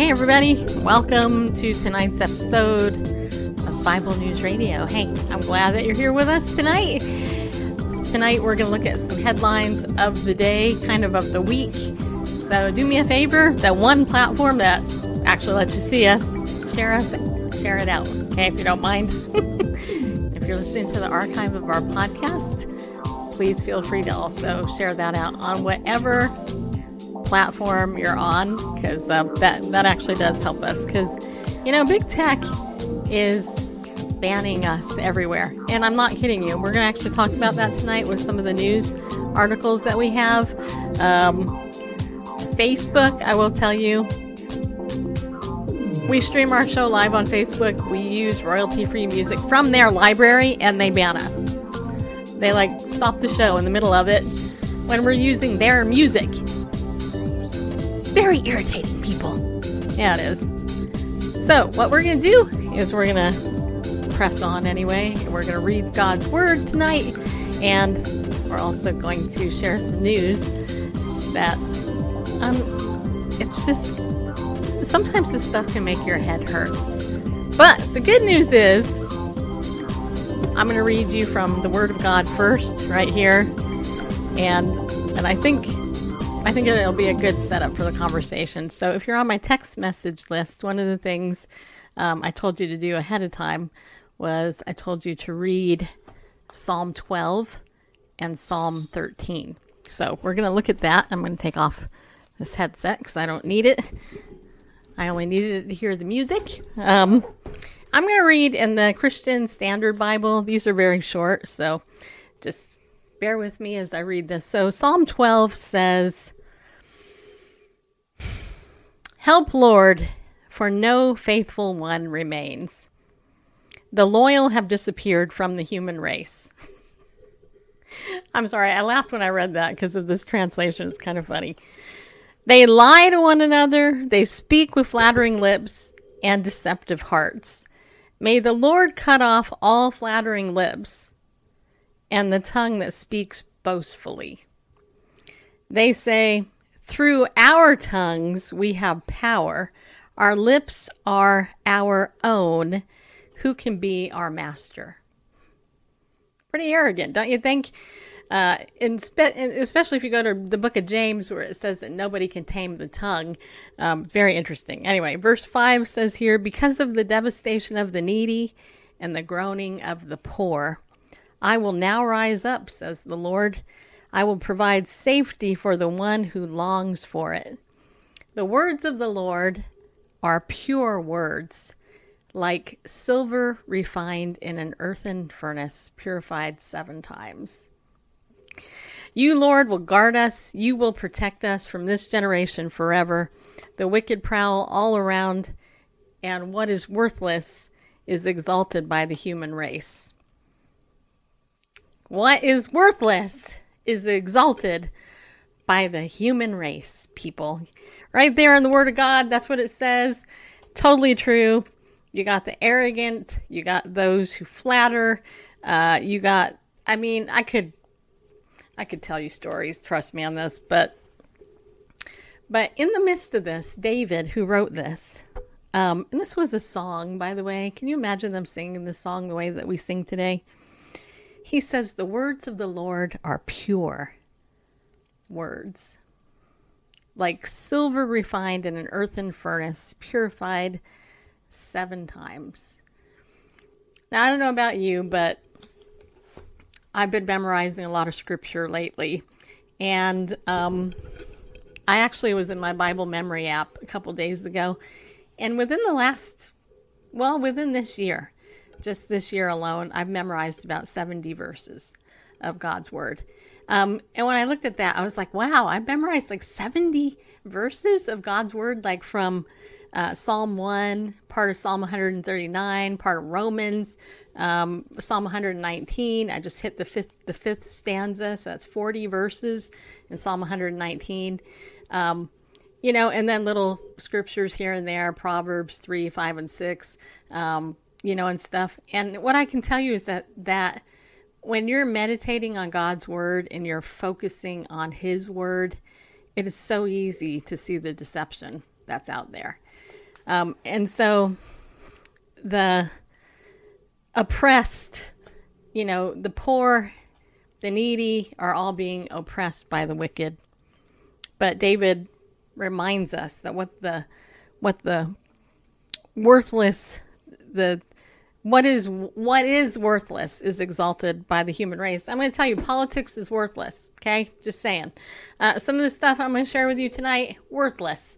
Hey everybody, welcome to tonight's episode of Bible News Radio. Hey, I'm glad that you're here with us tonight. Tonight we're going to look at some headlines of the day, kind of of the week. So do me a favor, that one platform that actually lets you see us, share us, share it out, okay, if you don't mind. if you're listening to the archive of our podcast, please feel free to also share that out on whatever platform you're on because uh, that that actually does help us because you know big tech is banning us everywhere. And i'm not kidding you. We're going to actually talk about that tonight with some of the news articles that we have. Um, facebook i will tell you we stream our show live on facebook. We use royalty free music from their library and they ban us. They like stop the show in the middle of it when we're using their music very irritating people. Yeah, it is. So, what we're going to do is we're going to press on anyway. We're going to read God's Word tonight, and we're also going to share some news that um, it's just sometimes this stuff can make your head hurt. But the good news is, I'm going to read you from the Word of God first, right here, and and I think I think it'll be a good setup for the conversation. So, if you're on my text message list, one of the things um, I told you to do ahead of time was I told you to read Psalm 12 and Psalm 13. So, we're going to look at that. I'm going to take off this headset because I don't need it. I only needed it to hear the music. Um, I'm going to read in the Christian Standard Bible. These are very short, so just bear with me as I read this. So, Psalm 12 says, Help, Lord, for no faithful one remains. The loyal have disappeared from the human race. I'm sorry, I laughed when I read that because of this translation. It's kind of funny. They lie to one another, they speak with flattering lips and deceptive hearts. May the Lord cut off all flattering lips and the tongue that speaks boastfully. They say, Through our tongues we have power. Our lips are our own. Who can be our master? Pretty arrogant, don't you think? Uh, spe- especially if you go to the book of James, where it says that nobody can tame the tongue. Um, very interesting. Anyway, verse 5 says here, Because of the devastation of the needy and the groaning of the poor, I will now rise up, says the Lord. I will provide safety for the one who longs for it. The words of the Lord are pure words, like silver refined in an earthen furnace, purified seven times. You, Lord, will guard us. You will protect us from this generation forever. The wicked prowl all around, and what is worthless is exalted by the human race. What is worthless is exalted by the human race, people. Right there in the Word of God, that's what it says. Totally true. You got the arrogant, you got those who flatter, uh, you got, I mean, I could, I could tell you stories, trust me on this, but, but in the midst of this, David, who wrote this, um, and this was a song, by the way. Can you imagine them singing this song the way that we sing today? He says, The words of the Lord are pure words, like silver refined in an earthen furnace, purified seven times. Now, I don't know about you, but I've been memorizing a lot of scripture lately. And um, I actually was in my Bible memory app a couple days ago. And within the last, well, within this year, just this year alone, I've memorized about 70 verses of God's Word. Um, and when I looked at that, I was like, wow, I memorized like 70 verses of God's Word, like from uh, Psalm 1, part of Psalm 139, part of Romans, um, Psalm 119. I just hit the fifth, the fifth stanza, so that's 40 verses in Psalm 119. Um, you know, and then little scriptures here and there, Proverbs 3, 5, and 6. You know, and stuff. And what I can tell you is that that when you're meditating on God's word and you're focusing on his word, it is so easy to see the deception that's out there. Um, and so the oppressed, you know, the poor, the needy are all being oppressed by the wicked. But David reminds us that what the what the worthless the what is what is worthless is exalted by the human race. I'm going to tell you, politics is worthless. Okay, just saying. Uh, some of the stuff I'm going to share with you tonight, worthless,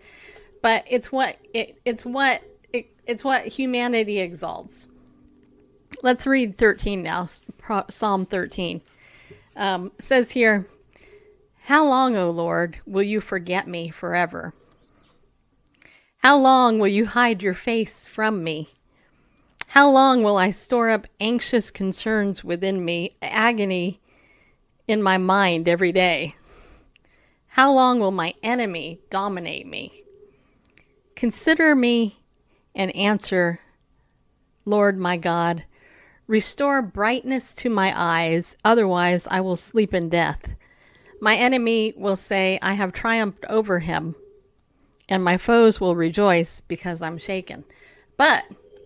but it's what it, it's what it, it's what humanity exalts. Let's read 13 now. Psalm 13 um, says here, "How long, O Lord, will you forget me forever? How long will you hide your face from me?" How long will I store up anxious concerns within me, agony in my mind every day? How long will my enemy dominate me? Consider me and answer, Lord my God. Restore brightness to my eyes, otherwise I will sleep in death. My enemy will say, I have triumphed over him, and my foes will rejoice because I'm shaken. But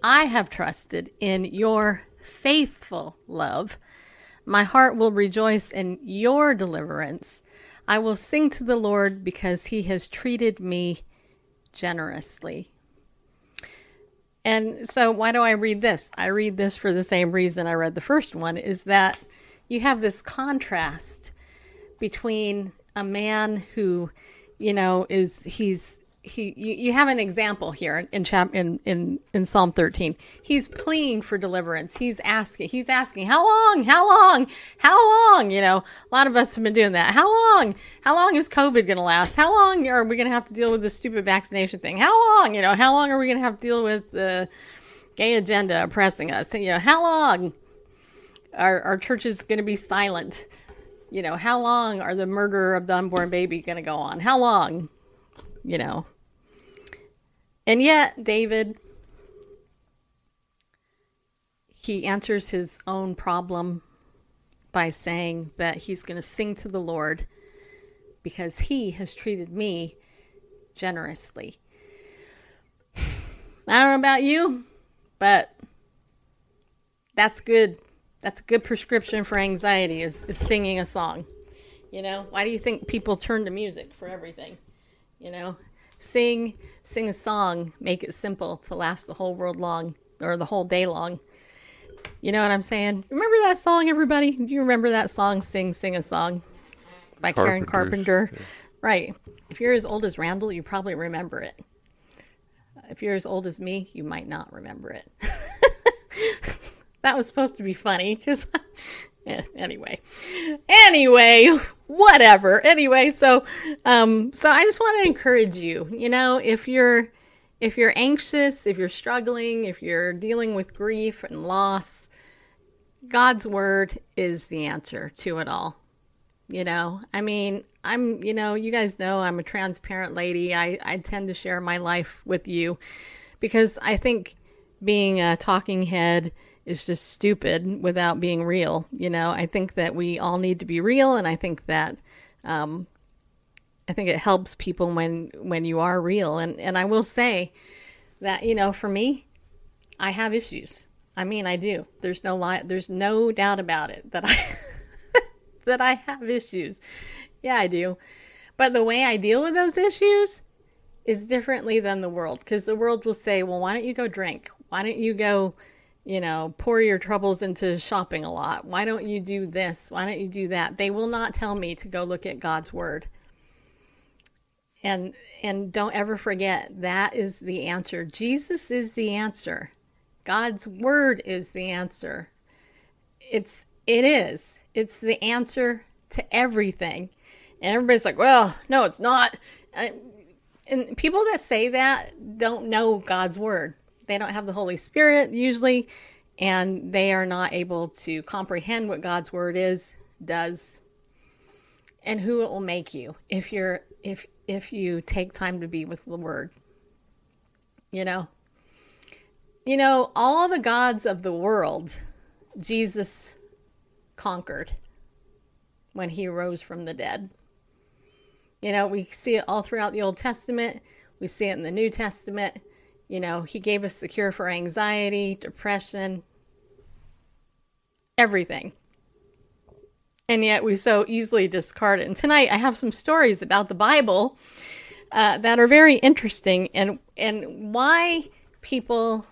I have trusted in your faithful love. My heart will rejoice in your deliverance. I will sing to the Lord because he has treated me generously. And so, why do I read this? I read this for the same reason I read the first one is that you have this contrast between a man who, you know, is he's he you, you have an example here in chap in, in in Psalm 13. He's pleading for deliverance. He's asking he's asking how long? How long? How long? You know, a lot of us have been doing that. How long? How long is COVID going to last? How long are we going to have to deal with this stupid vaccination thing? How long? You know, how long are we going to have to deal with the gay agenda oppressing us? You know, how long are our churches going to be silent? You know, how long are the murder of the unborn baby going to go on? How long? You know, and yet, David, he answers his own problem by saying that he's going to sing to the Lord because he has treated me generously. I don't know about you, but that's good. That's a good prescription for anxiety is, is singing a song. You know, why do you think people turn to music for everything? You know, Sing, sing a song, make it simple to last the whole world long or the whole day long. You know what I'm saying? Remember that song, everybody? Do you remember that song, Sing, Sing a Song by Karen Carpenter? Yeah. Right. If you're as old as Randall, you probably remember it. If you're as old as me, you might not remember it. that was supposed to be funny because yeah, anyway anyway whatever. Anyway so um so i just want to encourage you you know if you're if you're anxious if you're struggling if you're dealing with grief and loss god's word is the answer to it all. You know i mean i'm you know you guys know i'm a transparent lady. I i tend to share my life with you because i think being a talking head is just stupid without being real. You know, I think that we all need to be real, and I think that um, I think it helps people when when you are real. And and I will say that you know, for me, I have issues. I mean, I do. There's no lie. There's no doubt about it that I that I have issues. Yeah, I do. But the way I deal with those issues is differently than the world because the world will say, "Well, why don't you go drink? Why don't you go?" You know, pour your troubles into shopping a lot. Why don't you do this? Why don't you do that? They will not tell me to go look at God's word. And and don't ever forget that is the answer. Jesus is the answer. God's word is the answer. It's it is. It's the answer to everything. And everybody's like, "Well, no, it's not." And people that say that don't know God's word they don't have the Holy Spirit usually, and they are not able to comprehend what God's word is, does, and who it will make you if you're if if you take time to be with the word. You know. You know, all the gods of the world Jesus conquered when he rose from the dead. You know, we see it all throughout the Old Testament We see it in the New Testament. You know, he gave us the cure for anxiety, depression, everything. And yet we so easily discard it. And tonight I have some stories about the Bible uh, that are very interesting and and why people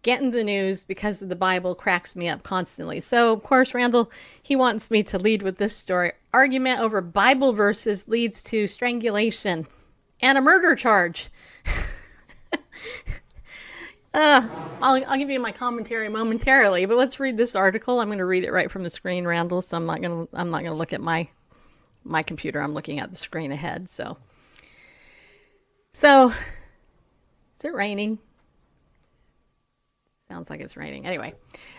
get in the news because of the Bible cracks me up constantly. So, of course, Randall, he wants me to lead with this story. Argument over Bible verses leads to strangulation and a murder charge. uh, I'll, I'll give you my commentary momentarily, but let's read this article. I'm going to read it right from the screen, Randall. So I'm not going to I'm not going to look at my my computer. I'm looking at the screen ahead. So, so is it raining? Sounds like it's raining. Anyway,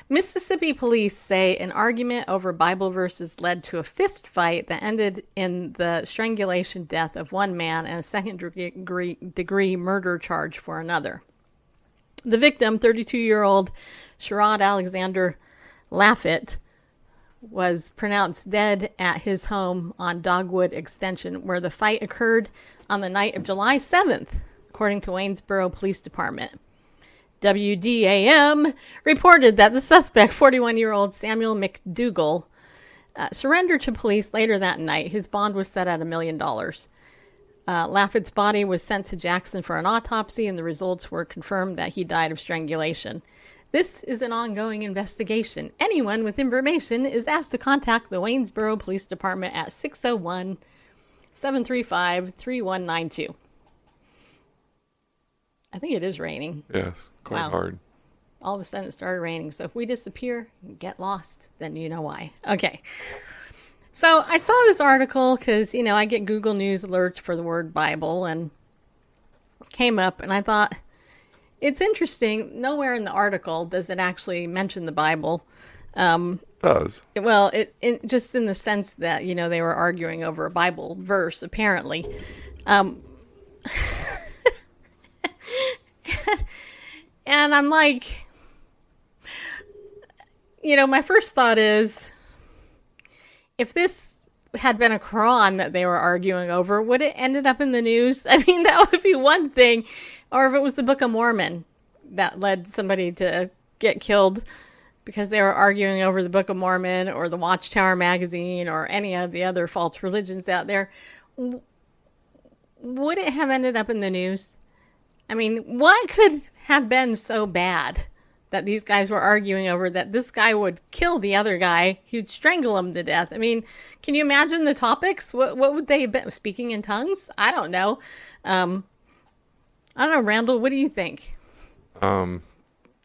Mississippi police say an argument over Bible verses led to a fist fight that ended in the strangulation death of one man and a second degree, degree murder charge for another. The victim, 32 year old Sherrod Alexander Laffett, was pronounced dead at his home on Dogwood Extension, where the fight occurred on the night of July 7th, according to Waynesboro Police Department. WDAM reported that the suspect, 41 year old Samuel McDougal, uh, surrendered to police later that night. His bond was set at a million dollars. Uh, body was sent to Jackson for an autopsy, and the results were confirmed that he died of strangulation. This is an ongoing investigation. Anyone with information is asked to contact the Waynesboro Police Department at 601 735 3192. I think it is raining. Yes, quite Wow. hard. All of a sudden it started raining. So if we disappear, and get lost, then you know why. Okay. So I saw this article because, you know, I get Google News alerts for the word Bible and came up and I thought it's interesting. Nowhere in the article does it actually mention the Bible. Um, does. well, it, it just in the sense that, you know, they were arguing over a Bible verse, apparently. Um, and I'm like, you know, my first thought is if this had been a Quran that they were arguing over, would it ended up in the news? I mean, that would be one thing. Or if it was the Book of Mormon that led somebody to get killed because they were arguing over the Book of Mormon or the Watchtower magazine or any of the other false religions out there, would it have ended up in the news? I mean, what could have been so bad that these guys were arguing over that this guy would kill the other guy? He'd strangle him to death. I mean, can you imagine the topics? What what would they have been speaking in tongues? I don't know. Um, I don't know, Randall. What do you think? Um,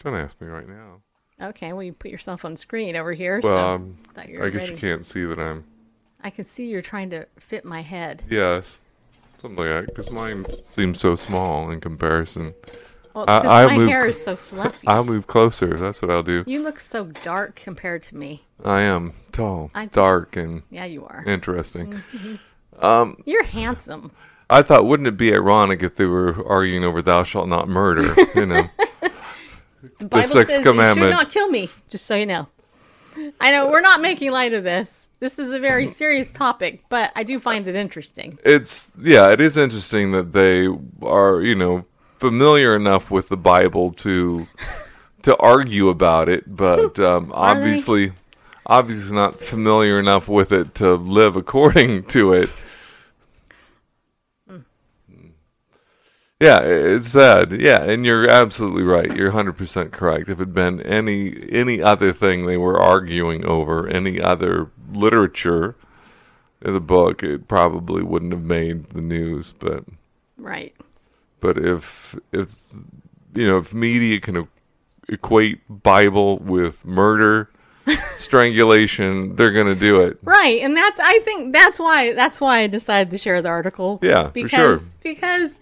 don't ask me right now. Okay, well, you put yourself on screen over here. Well, so um, thought you I guess ready. you can't see that I'm. I can see you're trying to fit my head. Yes, something like that. Because mine seems so small in comparison. Well, I- I my moved- hair is so fluffy. I'll move closer. That's what I'll do. you look so dark compared to me. I am tall, I just- dark, and Yeah, you are. interesting. Mm-hmm. Um, You're handsome. I thought, wouldn't it be ironic if they were arguing over "Thou shalt not murder"? You know, The Bible sixth says commandment. you should not kill me, just so you know. I know we're not making light of this. This is a very serious topic, but I do find it interesting. it's yeah, it is interesting that they are you know familiar enough with the Bible to to argue about it, but um, obviously obviously not familiar enough with it to live according to it. Yeah, it's sad. Yeah, and you're absolutely right. You're 100% correct. If it had been any any other thing they were arguing over, any other literature in the book, it probably wouldn't have made the news. But Right. but if if you know if media can equate Bible with murder, strangulation, they're going to do it. Right. And that's I think that's why that's why I decided to share the article. Yeah, for sure. because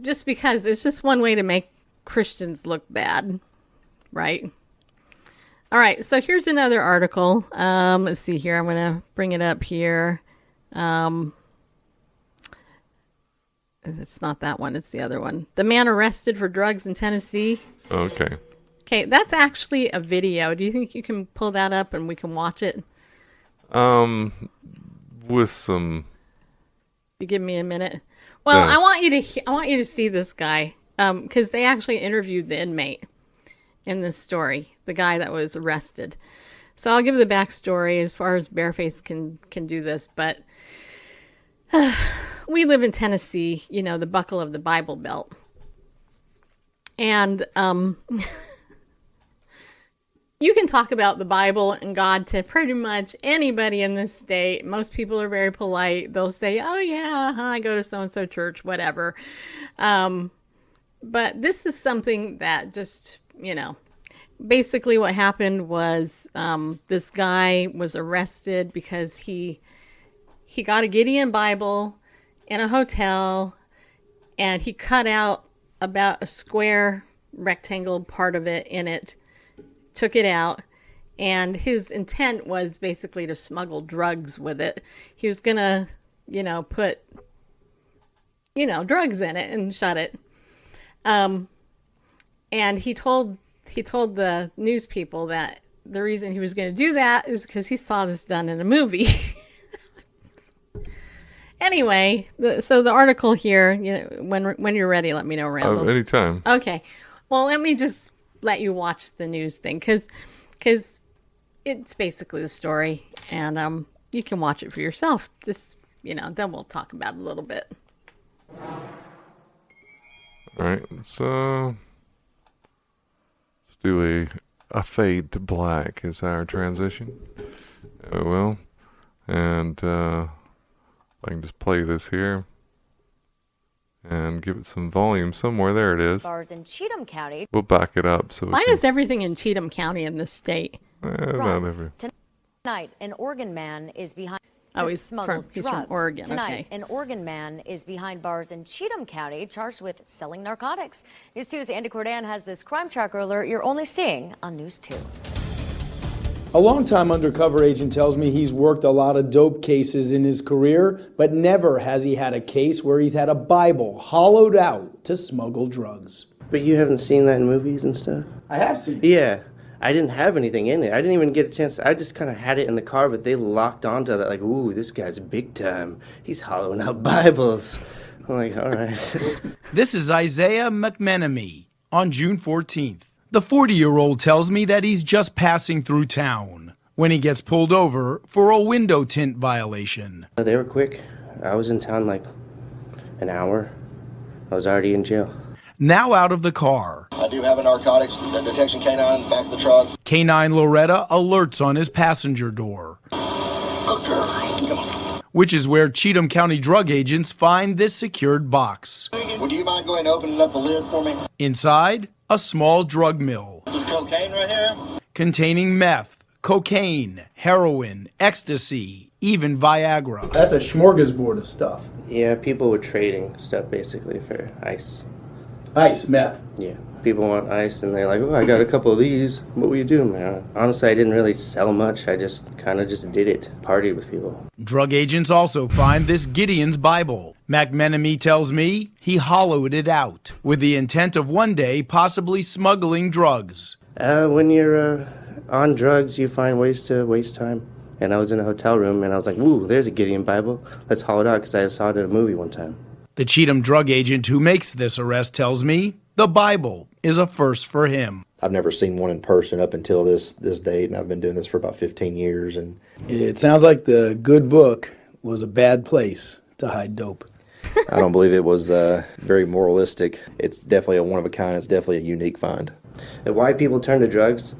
just because it's just one way to make Christians look bad. Right? All right, so here's another article. Um, let's see here. I'm going to bring it up here. Um, it's not that one, it's the other one. The man arrested for drugs in Tennessee. Okay. Okay, that's actually a video. Do you think you can pull that up and we can watch it? Um with some You give me a minute. Well. I want you to I want you to see this guy because they actually interviewed the inmate in this story, the guy that was arrested. So I'll give the backstory as far as Bareface can can do this, but we live in Tennessee, you know, the buckle of the Bible Belt, and um. You can talk about the Bible and God to pretty much anybody in this state. Most people are very polite. They'll say, "Oh yeah, huh, I go to so and so church, whatever." Um, but this is something that just you know, basically what happened was um, this guy was arrested because he he got a Gideon Bible in a hotel, and he cut out about a square rectangle part of it in it took it out and his intent was basically to smuggle drugs with it he was gonna you know put you know drugs in it and shut it um and he told he told the news people that the reason he was going to do that is because he saw this done in a movie anyway the, so the article here you know when when you're ready let me know randall Uh, anytime. Okay. Well, let me just let you watch the news thing because because it's basically the story, and um, you can watch it for yourself. Just you know, then we'll talk about it a little bit. All right, let's uh, let's do a a fade to black as our transition. Oh well, and uh, I can just play this here and give it some volume somewhere. There it is. Bars in Cheatham County. We'll back it up so we Why can, is everything in Cheatham County in this state? eh, not every. Tonight, an Oregon man is behind. Oh, to he's smuggle from- he's from. Oregon, Tonight, okay. an Oregon man is behind bars in Cheatham County, charged with selling narcotics. News 2's Andy Cordan has this crime tracker alert you're only seeing on News 2. A longtime undercover agent tells me he's worked a lot of dope cases in his career, but never has he had a case where he's had a Bible hollowed out to smuggle drugs. But you haven't seen that in movies and stuff? I have seen. Yeah. I didn't have anything in it. I didn't even get a chance. I just kind of had it in the car, but they locked onto that. Like, ooh, this guy's big time. He's hollowing out Bibles. I'm like, all right. This is Isaiah McMenemy on June 14th. The 40 year old tells me that he's just passing through town when he gets pulled over for a window tint violation. Uh, they were quick. I was in town like an hour. I was already in jail. Now out of the car, I do have a narcotics detection canine back of the truck. K9 Loretta alerts on his passenger door, Good girl. Which is where Cheatham County drug agents find this secured box. Would you mind going and opening up the lid for me? Inside, a small drug mill This cocaine right here. containing meth, cocaine, heroin, ecstasy, even Viagra. That's a smorgasbord of stuff. Yeah, people were trading stuff basically for ice. Ice, meth. Yeah. People want ice and they're like, oh, I got a couple of these. What will you do, man? Honestly, I didn't really sell much. I just kind of just did it. Partied with people. Drug agents also find this Gideon's Bible. McMenemy tells me he hollowed it out with the intent of one day possibly smuggling drugs. Uh, when you're uh, on drugs, you find ways to waste time. And I was in a hotel room, and I was like, ooh, there's a Gideon Bible. Let's haul it out." Because I saw it in a movie one time. The Cheatham drug agent who makes this arrest tells me the Bible is a first for him. I've never seen one in person up until this this date, and I've been doing this for about 15 years. And It sounds like the good book was a bad place to hide dope. I don't believe it was uh, very moralistic. It's definitely a one of a kind. It's definitely a unique find. And why people turn to drugs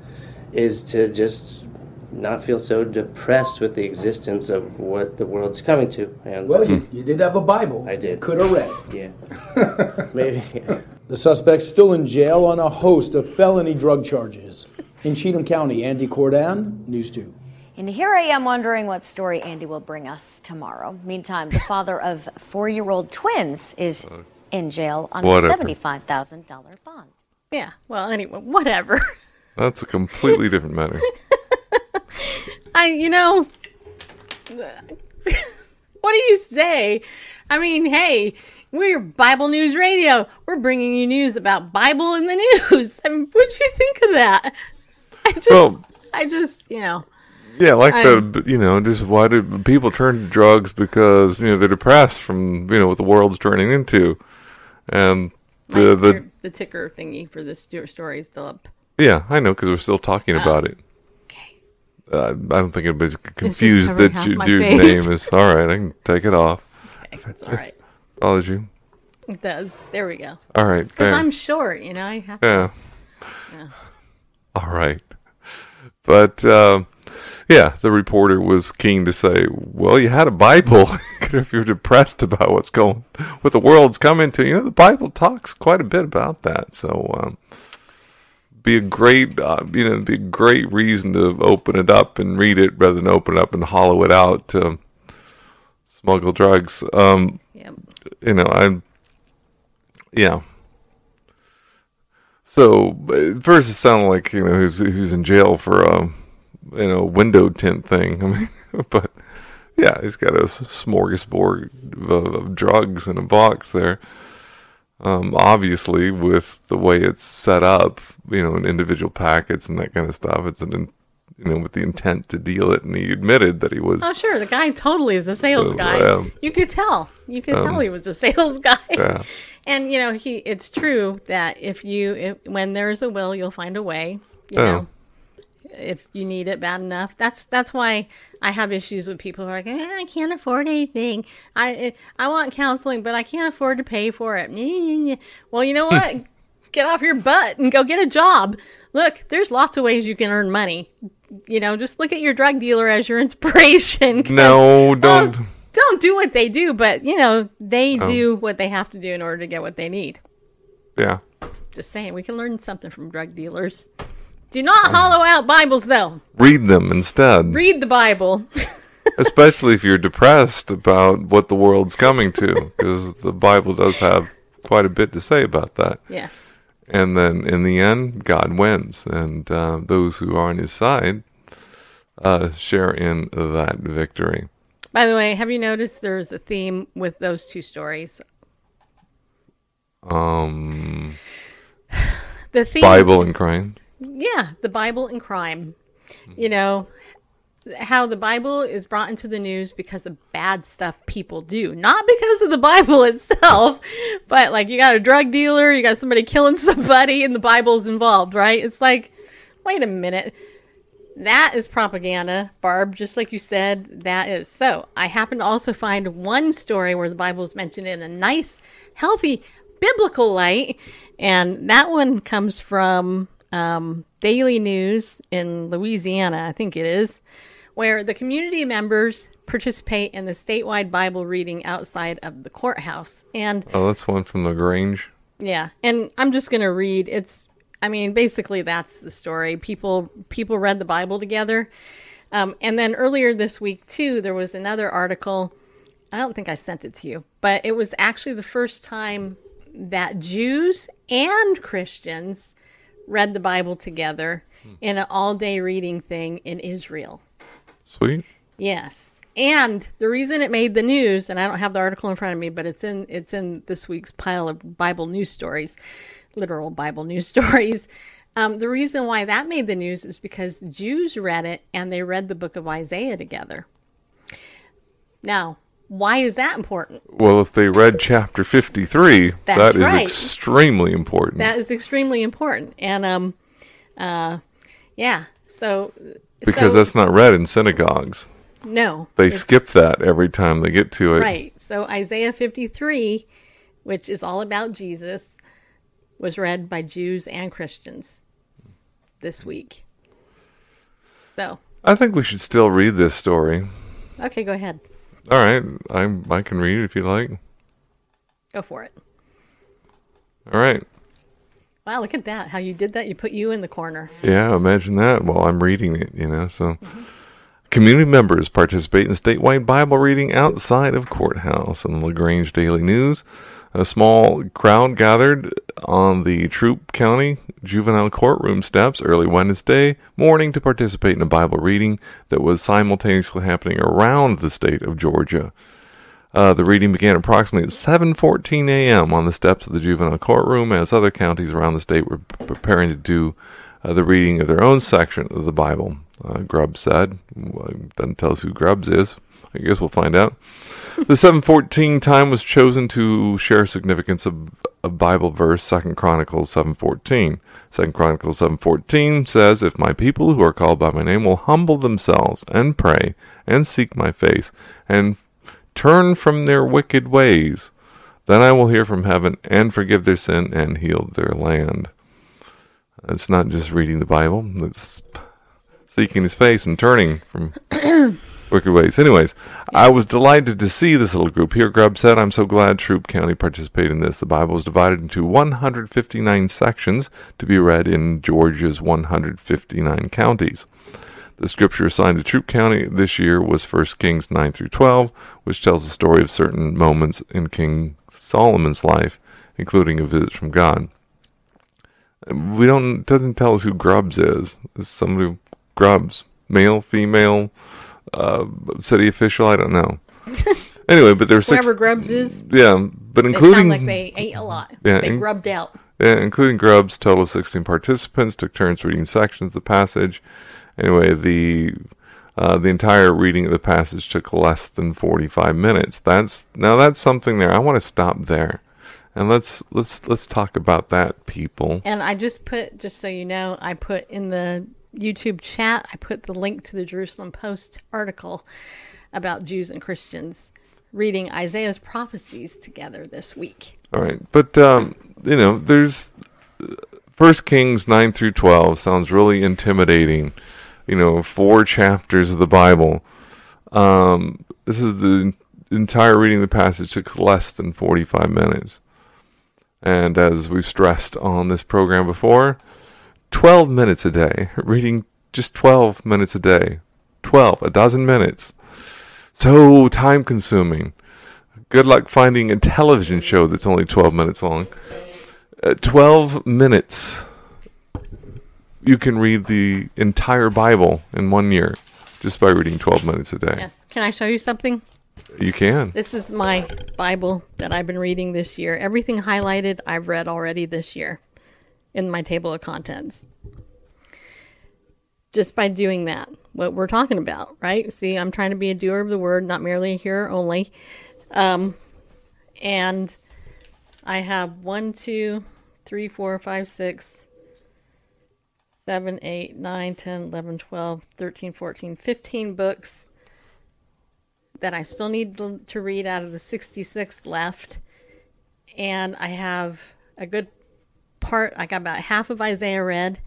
is to just not feel so depressed with the existence of what the world's coming to. And Well, you, you did have a Bible. I did. Could have read it. yeah, maybe. yeah. The suspect's still in jail on a host of felony drug charges. In Cheatham County, Andy Cordan, News 2. And here I am wondering what story Andy will bring us tomorrow. Meantime, the father of four year old twins is uh, in jail on Whatever. a $75,000 bond. Yeah. Well, anyway, whatever. That's a completely different matter. I, you know, what do you say? I mean, hey, we're Bible News Radio. We're bringing you news about Bible in the news. I mean, what'd you think of that? I just, Well- I just, you know, Yeah, like I'm- the you know, just why do people turn to drugs because you know they're depressed from you know what the world's turning into, and the the the ticker thingy for this story is still up. yeah I know because we're still talking about it. Okay. Uh, I don't think anybody's confused that your, face. name is all right. I can take it off. Okay, it's all right. Apology. It does. There we go. All right, Because. I'm short, you know. I have Yeah. All right. But uh, yeah, the reporter was keen to say, "Well, you had a Bible. if you're depressed about what's going, what the world's coming to, you know, the Bible talks quite a bit about that. So, um, be a great, uh, you know, be a great reason to open it up and read it rather than open it up and hollow it out to smuggle drugs. Um, Yep. you know, I'm, yeah. So it sounded like you know who's who's in jail for a you know window tint thing. I mean, but yeah, he's got a smorgasbord of, of drugs in a box there. Um, obviously, with the way it's set up, you know, in individual packets and that kind of stuff, it's an in- you know with the intent to deal it, and he admitted that he was Oh, sure. The guy totally is a sales Uh, guy. um, you could tell. You could tell he was a sales guy. Yeah. And you know, he. It's true that if you, if, when there's a will, you'll find a way. You Oh. know, if you need it bad enough. That's that's why I have issues with people who are like, eh, I can't afford anything. I eh, I want counseling, but I can't afford to pay for it. Well, you know what? get off your butt and go get a job. Look, there's lots of ways you can earn money. You know, just look at your drug dealer as your inspiration. no, don't. don't do what they do, but you know, they Oh. do what they have to do in order to get what they need. Yeah. Just saying, we can learn something from drug dealers. Do not hollow out Bibles, though. Read them instead. Read the Bible. especially if you're depressed about what the world's coming to, because the Bible does have quite a bit to say about that. yes. And then in the end, God wins, and uh, those who are on His side uh, share in that victory. By the way, have you noticed there's a theme with those two stories? Um, The theme, Bible and crime. Yeah, the Bible and crime. You know, how the Bible is brought into the news because of bad stuff people do, not because of the Bible itself, but like you got a drug dealer, you got somebody killing somebody, and the Bible's involved, right? It's like, wait a minute. That is propaganda, Barb, just like you said, that is. So, I happen to also find one story where the Bible is mentioned in a nice, healthy, biblical light, and that one comes from um, Daily News in Louisiana, I think it is, where the community members participate in the statewide Bible reading outside of the courthouse. And Oh, that's one from LaGrange. yeah, and I'm just gonna read. It's, I mean, basically that's the story. People people read the Bible together, um, and then earlier this week too, there was another article. I don't think I sent it to you, but it was actually the first time that Jews and Christians read the Bible together in an all-day reading thing in Israel. Sweet. Yes. And the reason it made the news, and I don't have the article in front of me, but it's in it's in this week's pile of Bible news stories, literal Bible news stories. Um, the reason why that made the news is because Jews read it and they read the book of Isaiah together. Now, why is that important? Well, if they read chapter 53, That's that is right. extremely important. That is extremely important. And um, uh, yeah. So because so, that's not read in synagogues. no, They skip that every time they get to it. Right. So Isaiah 53, which is all about Jesus, was read by Jews and Christians this week. So, I think we should still read this story. okay, go ahead. All right, I I can read it if you like. Go for it. All right. Wow, look at that. How you did that. You put you in the corner. Yeah, imagine that while I'm reading it, you know. So, community members participate in statewide Bible reading outside of courthouse. In the LaGrange Daily News, a small crowd gathered on the Troup County Juvenile Courtroom steps early Wednesday morning to participate in a Bible reading that was simultaneously happening around the state of Georgia. Uh, the reading began approximately at 7:14 a.m. on the steps of the juvenile courtroom, as other counties around the state were preparing to do uh, the reading of their own section of the Bible. uh, Grubbs said. Well, doesn't tell us who Grubbs is. I guess we'll find out. The 714 time was chosen to share significance of a Bible verse, Second Chronicles 714. Second Chronicles 714 says, If my people who are called by my name will humble themselves and pray and seek my face and turn from their wicked ways, then I will hear from heaven and forgive their sin and heal their land. It's not just reading the Bible, it's seeking his face and turning from wicked ways. Anyways, I was delighted to see this little group here. Grubb said, I'm so glad Troup County participated in this. The Bible is divided into 159 sections to be read in Georgia's 159 counties. The scripture assigned to Troup County this year was 1 Kings 9 through 12, which tells the story of certain moments in King Solomon's life, including a visit from God. We don't doesn't tell us who Grubbs is. Is somebody Grubbs, male, female, uh, city official? I don't know. anyway, but there's six. Grubbs is, Yeah, but they including sound like they ate a lot. Yeah, they in- grubbed out. yeah, including Grubbs, total of 16 participants took turns reading sections of the passage. Anyway, the uh, the entire reading of the passage took less than 45 minutes. That's now that's something there. I want to stop there, and let's let's let's talk about that, people. And I just put, just so you know, I put in the YouTube chat, I put the link to the Jerusalem Post article about Jews and Christians reading Isaiah's prophecies together this week. All right, but um, you know, there's First Kings nine through twelve sounds really intimidating. You know, four chapters of the Bible. Um, this is the entire reading of the passage took less than forty-five minutes, and as we've stressed on this program before, twelve minutes a day, reading just twelve minutes a day, twelve, a dozen minutes. So time-consuming. Good luck finding a television show that's only 12 minutes long. Uh, 12 minutes. You can read the entire Bible in one year just by reading 12 minutes a day. Yes. Can I show you something? You can. This is my Bible that I've been reading this year. Everything highlighted I've read already this year in my table of contents. Just by doing that, what we're talking about, right? See, I'm trying to be a doer of the word, not merely a hearer only. Um, and I have one, two, three, four, five, six, seven, eight, nine, 10, 11, 12, 13, 14, 15 books that I still need to to read out of the 66 left. And I have a good part, I got about half of Isaiah read.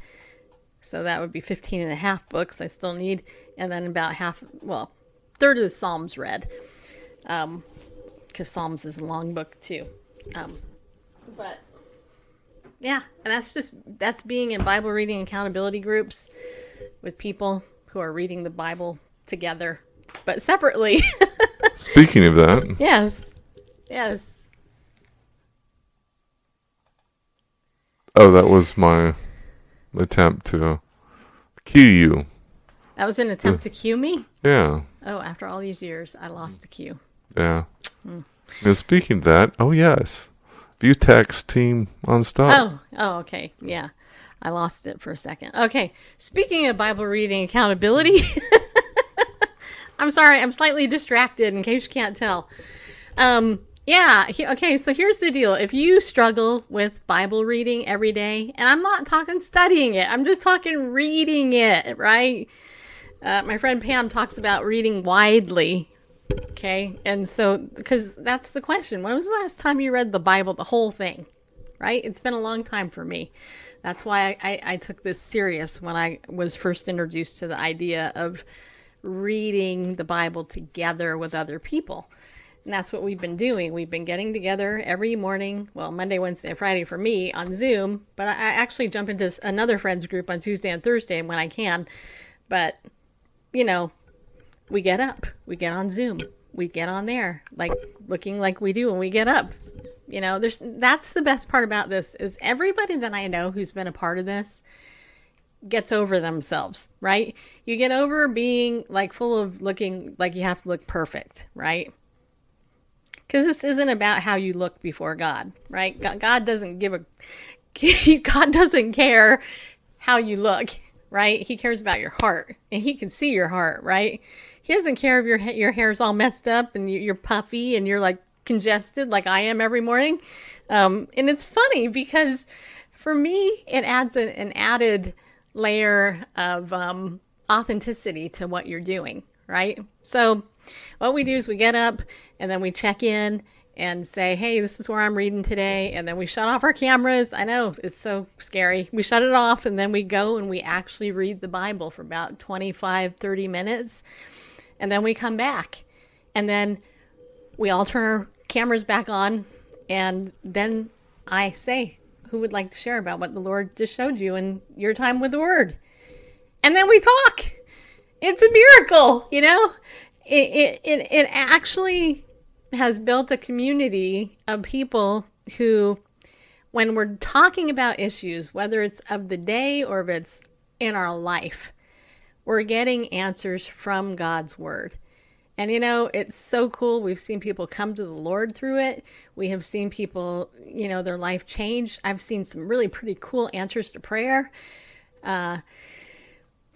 So that would be 15 and a half books I still need. And then about half, well, third of the Psalms read. Um, because Psalms is a long book too. Um, but yeah, and that's just that's being in Bible reading accountability groups with people who are reading the Bible together, but separately. Speaking of that, yes, yes. Oh, that was my attempt to cue you. That was an attempt to cue me. Yeah, Oh, after all these years, I lost the cue. yeah. Now, speaking of that, oh, yes. View team on stop. Oh, oh, okay, yeah. I lost it for a second. Okay, speaking of Bible reading accountability, I'm sorry, I'm slightly distracted in case you can't tell. Um, yeah, he, okay, so here's the deal. If you struggle with Bible reading every day, and I'm not talking studying it, I'm just talking reading it, right? Uh, my friend Pam talks about reading widely. Okay, and so because that's the question. When was the last time you read the Bible, the whole thing? Right? It's been a long time for me. That's why I, I, I took this serious when I was first introduced to the idea of reading the Bible together with other people. And that's what we've been doing. We've been getting together every morning, well, Monday, Wednesday, and Friday for me on Zoom, but I actually jump into another friends group on Tuesday and Thursday when I can. But, you know, we get up, we get on Zoom, we get on there, like looking like we do when we get up. You know, there's that's the best part about this is everybody that I know who's been a part of this gets over themselves, right? You get over being like full of looking like you have to look perfect, right? Because this isn't about how you look before God, right? God, doesn't give a God doesn't care how you look, right? He cares about your heart, and he can see your heart, right? He doesn't care if your your hair's all messed up and you- you're puffy and you're like congested, like I am every morning. Um, and it's funny because for me, it adds an, an added layer of um, authenticity to what you're doing, right? So, what we do is we get up and then we check in and say, hey, this is where I'm reading today. And then we shut off our cameras. I know it's so scary. We shut it off and then we go and we actually read the Bible for about 25, 30 minutes. And then we come back. And then we all turn our cameras back on. And then I say, who would like to share about what the Lord just showed you in your time with the Word? And then we talk. It's a miracle, you know? It, it, it, actually has built a community of people who, when we're talking about issues, whether it's of the day or if it's in our life, we're getting answers from God's Word. And you know, it's so cool. We've seen people come to the Lord through it. We have seen people, you know, their life change. I've seen some really pretty cool answers to prayer. Uh,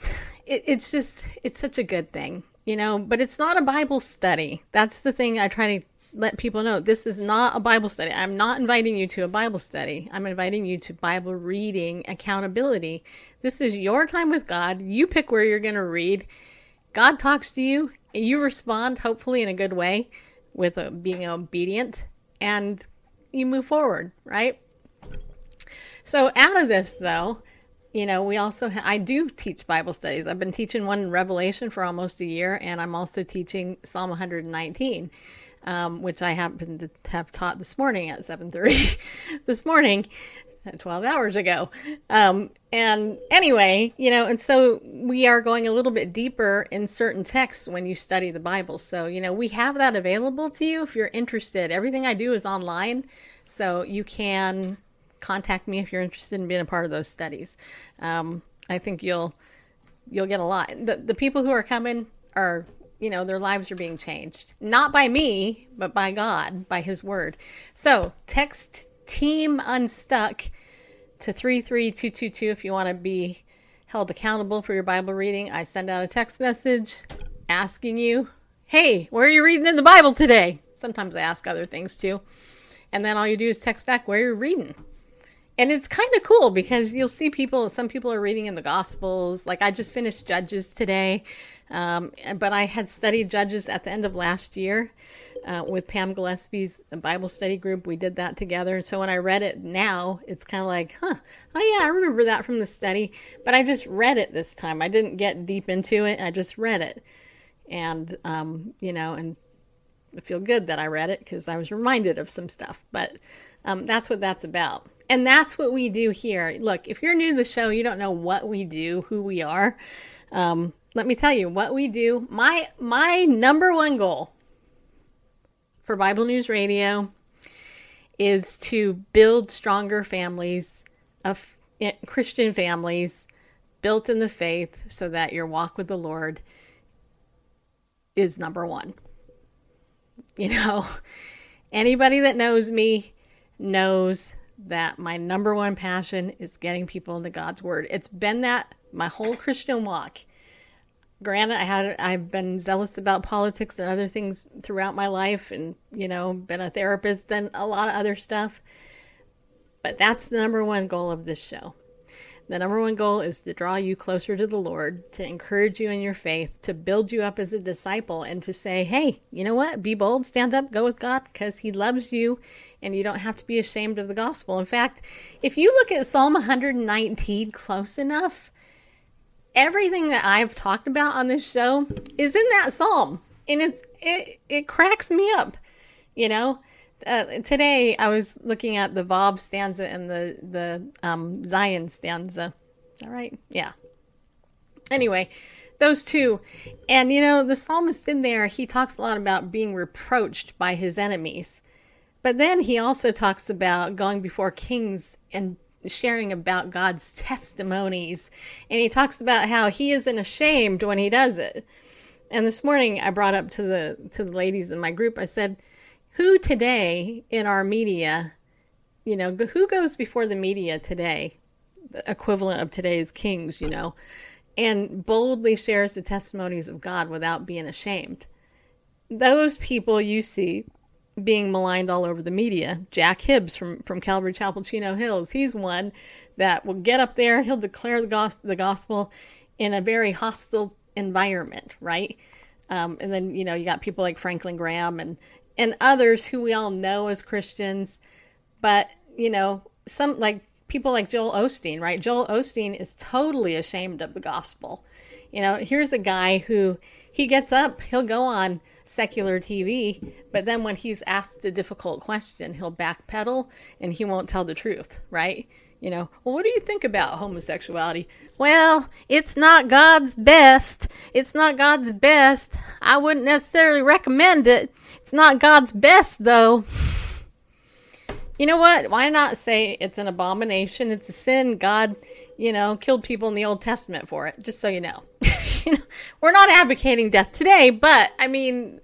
it, it's just, it's such a good thing, you know, but it's not a Bible study. That's the thing I try to let people know. This is not a Bible study. I'm not inviting you to a Bible study. I'm inviting you to Bible reading accountability. This is your time with God. You pick where you're going to read. God talks to you, and you respond, hopefully in a good way, with uh, being obedient, and you move forward, right? So, out of this, though, you know, we also, ha- I do teach Bible studies. I've been teaching one in Revelation for almost a year, and I'm also teaching Psalm 119. Um, which I happen to have taught this morning at 7:30 this morning, 12 hours ago. Um, and anyway, you know, and so we are going a little bit deeper in certain texts when you study the Bible. So, you know, we have that available to you if you're interested. Everything I do is online, so you can contact me if you're interested in being a part of those studies. Um, I think you'll you'll get a lot. The the people who are coming are you know their lives are being changed. Not by me but by god by his word. So text team unstuck to 33222 if you want to be held accountable for your bible reading. I send out a text message asking you hey where are you reading in the bible today? Sometimes i ask other things too. And then all you do is text back where you're reading and it's kind of cool because you'll see people some people are reading in the gospels. Like i just finished judges today um, but i had studied judges at the end of last year uh, with pam gillespie's bible study group. We did that together. So when i read it now it's kind of like huh oh yeah i remember that from the study but i just read it this time. I didn't get deep into it. I just read it. And um, you know and I feel good that I read it because I was reminded of some stuff. But um, that's what that's about. And that's what we do here. Look, if you're new to the show, you don't know what we do, who we are. Um, let me tell you what we do. My my number one goal for Bible News Radio is to build stronger families of eh, Christian families built in the faith so that your walk with the Lord is number one. You know, anybody that knows me knows that my number one passion is getting people into God's word. It's been that my whole Christian walk. Granted, I had I've been zealous about politics and other things throughout my life, and you know, been a therapist and a lot of other stuff. But that's the number one goal of this show. The number one goal is to draw you closer to the Lord, to encourage you in your faith, to build you up as a disciple, and to say, hey, you know what? Be bold, stand up, go with God because He loves you and you don't have to be ashamed of the gospel. In fact, if you look at Psalm 119 close enough, everything that I've talked about on this show is in that psalm. And it's, it, it cracks me up, you know? Uh, today I was looking at the Vav stanza and the the um, Zayin stanza. All right, yeah. Anyway, those two, and you know the psalmist in there he talks a lot about being reproached by his enemies, but then he also talks about going before kings and sharing about God's testimonies, and he talks about how he isn't ashamed when he does it. And this morning I brought up to the to the ladies in my group. I said who today in our media, you know, who goes before the media today the equivalent of today's kings, you know, and boldly shares the testimonies of God without being ashamed. Those people you see being maligned all over the media. Jack Hibbs from, from Calvary Chapel Chino Hills, he's one that will get up there, he'll declare the, the gospel in a very hostile environment, right? Um, and then, you know, you got people like Franklin Graham and, and others who we all know as Christians, but, you know, some like people like Joel Osteen, right? Joel Osteen is totally ashamed of the gospel. You know, here's a guy who he gets up, he'll go on secular TV, but then when he's asked a difficult question, he'll backpedal and he won't tell the truth, right? You know, well, what do you think about homosexuality? Well, it's not God's best. It's not God's best. I wouldn't necessarily recommend it. It's not God's best, though. You know what? Why not say it's an abomination? It's a sin. God, you know, killed people in the Old Testament for it, just so you know. you know we're not advocating death today, but I mean,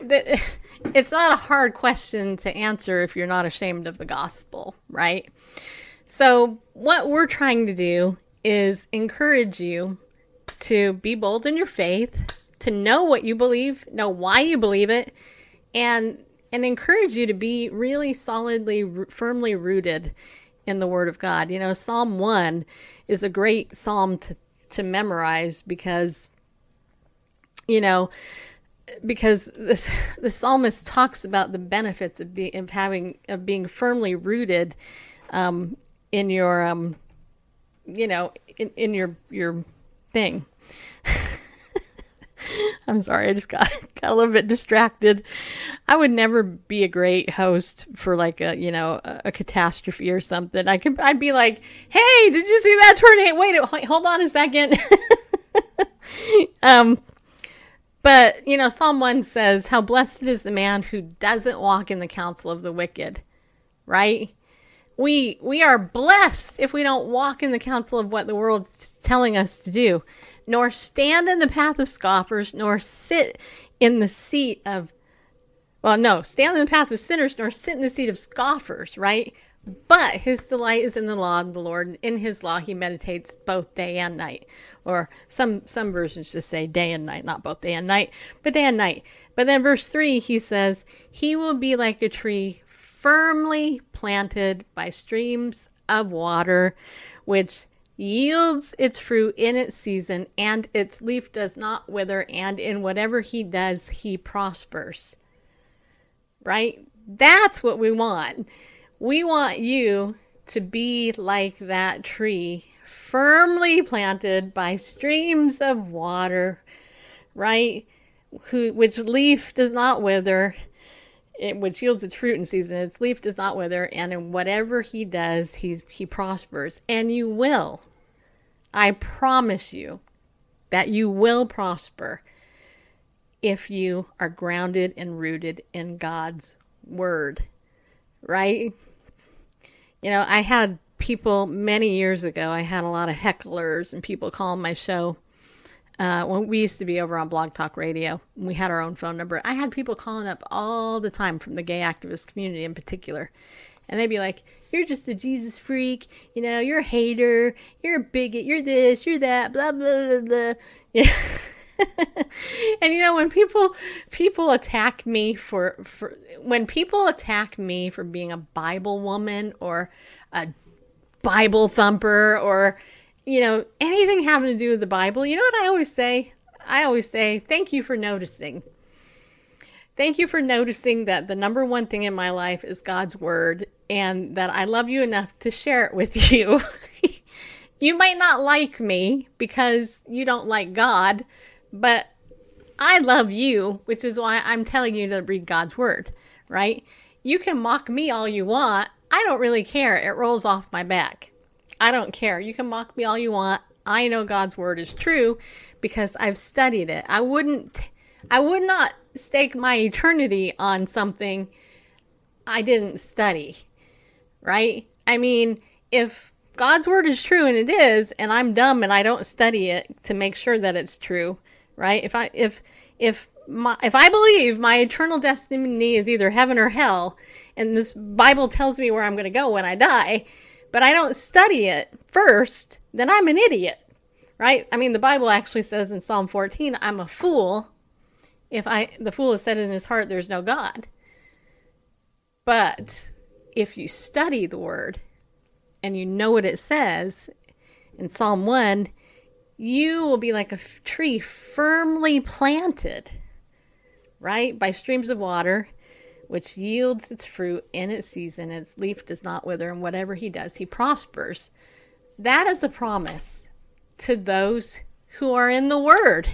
the, it's not a hard question to answer if you're not ashamed of the gospel, right? So, what we're trying to do is encourage you to be bold in your faith, to know what you believe, know why you believe it, and and encourage you to be really solidly firmly rooted in the word of God. You know, Psalm 1 is a great psalm to to memorize because you know, because this the psalmist talks about the benefits of being of having of being firmly rooted um, in your um you know in, in your your thing. I'm sorry i just got got a little bit distracted. I would never be a great host for like a you know a, a catastrophe or something. I could i'd be like hey did you see that tornado? Wait hold on a second. Um but you know psalm 1 says how blessed is the man who doesn't walk in the counsel of the wicked right we we are blessed if we don't walk in the counsel of what the world's telling us to do nor stand in the path of scoffers nor sit in the seat of well no stand in the path of sinners nor sit in the seat of scoffers right? But his delight is in the law of the lord in his law he meditates both day and night. Or some some versions just say day and night not both day and night but day and night. But then verse 3 he says he will be like a tree firmly planted by streams of water, which yields its fruit in its season, and its leaf does not wither, and in whatever he does, he prospers. Right? That's what we want. We want you to be like that tree, firmly planted by streams of water, right? Who, which leaf does not wither, it, which yields its fruit in season. Its leaf does not wither, and in whatever he does, he's, he prospers. And you will. I promise you that you will prosper if you are grounded and rooted in God's word, right? You know, I had people many years ago, I had a lot of hecklers and people calling my show uh, when we used to be over on Blog Talk Radio, we had our own phone number. I had people calling up all the time from the gay activist community in particular. And they'd be like, You're just a Jesus freak. You know, you're a hater. You're a bigot. You're this. You're that. Blah, blah, blah, blah. Yeah. and you know when people people attack me for for when people attack me for being a bible woman or a bible thumper or you know, anything having to do with the Bible, you know what I always say? I always say, thank you for noticing. Thank you for noticing that the number one thing in my life is God's word and that I love you enough to share it with you. you might not like me because you don't like God, but I love you, which is why I'm telling you to read God's word, right? You can mock me all you want. I don't really care. It rolls off my back. I don't care. You can mock me all you want. I know God's word is true because I've studied it. I wouldn't I would not stake my eternity on something I didn't study. Right? I mean, if God's word is true and it is and I'm dumb and I don't study it to make sure that it's true, right? If I if if my, if I believe my eternal destiny is either heaven or hell and this Bible tells me where I'm going to go when I die, but I don't study it first, then I'm an idiot, right? I mean, the Bible actually says in Psalm 14, I'm a fool if I the fool has said in his heart there's no God. But if you study the word and you know what it says in Psalm 1, you will be like a tree firmly planted, right, by streams of water, which yields its fruit in its season. Its leaf does not wither, and whatever he does, he prospers. That is a promise to those who are in the word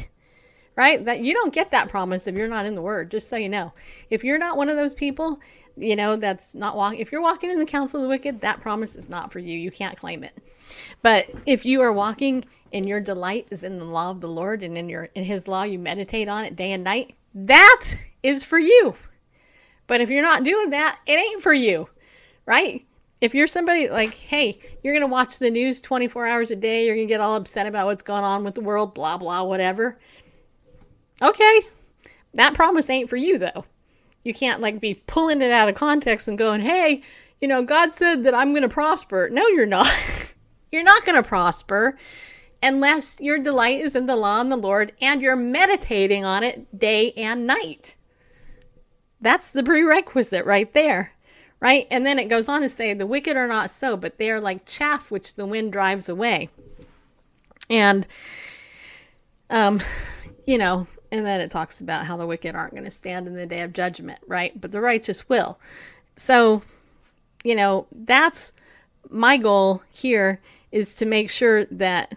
right? That you don't get that promise if you're not in the word, just so you know. If you're not one of those people, you know, that's not walking if you're walking in the counsel of the wicked, that promise is not for you. You can't claim it. But if you are walking and your delight is in the law of the Lord and in your in his law you meditate on it day and night, that is for you. But if you're not doing that, it ain't for you. Right? If you're somebody like, hey, you're going to watch the news 24 hours a day, you're going to get all upset about what's going on with the world, blah, blah, whatever. Okay. That promise ain't for you, though. You can't, like, be pulling it out of context and going, hey, you know, God said that I'm going to prosper. No, you're not. you're not going to prosper unless your delight is in the law and the Lord and you're meditating on it day and night. That's the prerequisite right there, right? And then it goes on to say, the wicked are not so, but they are like chaff which the wind drives away. And, um, you know, and then it talks about how the wicked aren't going to stand in the day of judgment, right? But the righteous will. So, you know, that's my goal here is to make sure that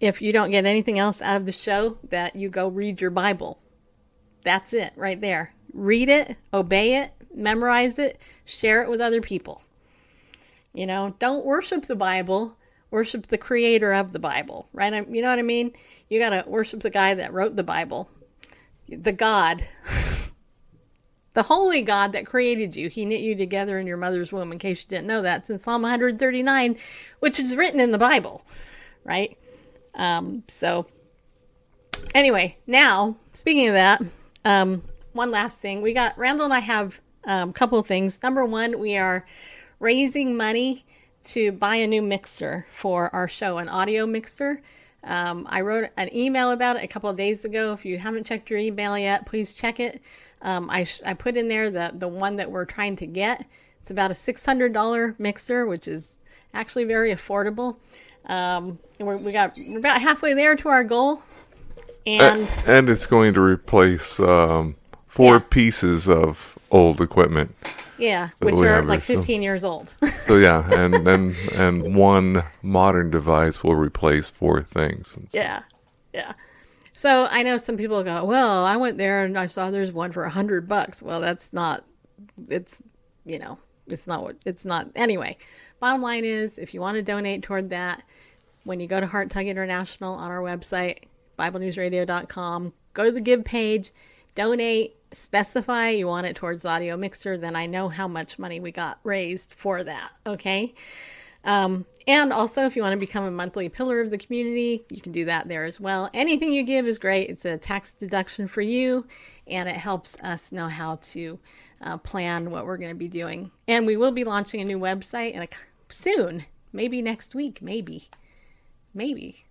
if you don't get anything else out of the show, that you go read your Bible. That's it right there. Read it, obey it, memorize it, share it with other people. You know, don't worship the Bible, worship the creator of the Bible, right? You know what I mean? You got to worship the guy that wrote the Bible, the God, the holy God that created you. He knit you together in your mother's womb, in case you didn't know that. It's in Psalm 139, which is written in the Bible, right? Um, so, anyway, now, speaking of that, um, one last thing. We got, Randall and I have um, a couple of things. Number one, we are raising money to buy a new mixer for our show, an audio mixer. Um, I wrote an email about it a couple of days ago. If you haven't checked your email yet, please check it. Um, I, sh- I put in there the, the one that we're trying to get. It's about a $600 mixer, which is actually very affordable. Um, and we're, we got, we're about halfway there to our goal. And and it's going to replace um, four Yeah. pieces of old equipment. yeah, which are like here, so- 15 years old. So yeah, and and and one modern device will replace four things. So- Yeah, yeah. So I know some people go, well, I went there and I saw there's one for a hundred bucks. Well, that's not. It's you know, it's not what it's not. Anyway, bottom line is, if you want to donate toward that, when you go to Heart Tug International on our website, BibleNewsRadio.com, go to the Give page, donate, specify you want it towards the audio mixer. Then I know how much money we got raised for that. Okay. Um, and also, if you want to become a monthly pillar of the community, you can do that there as well. Anything you give is great. It's a tax deduction for you, and it helps us know how to uh, plan what we're going to be doing. And we will be launching a new website in a, soon, maybe next week, maybe, maybe.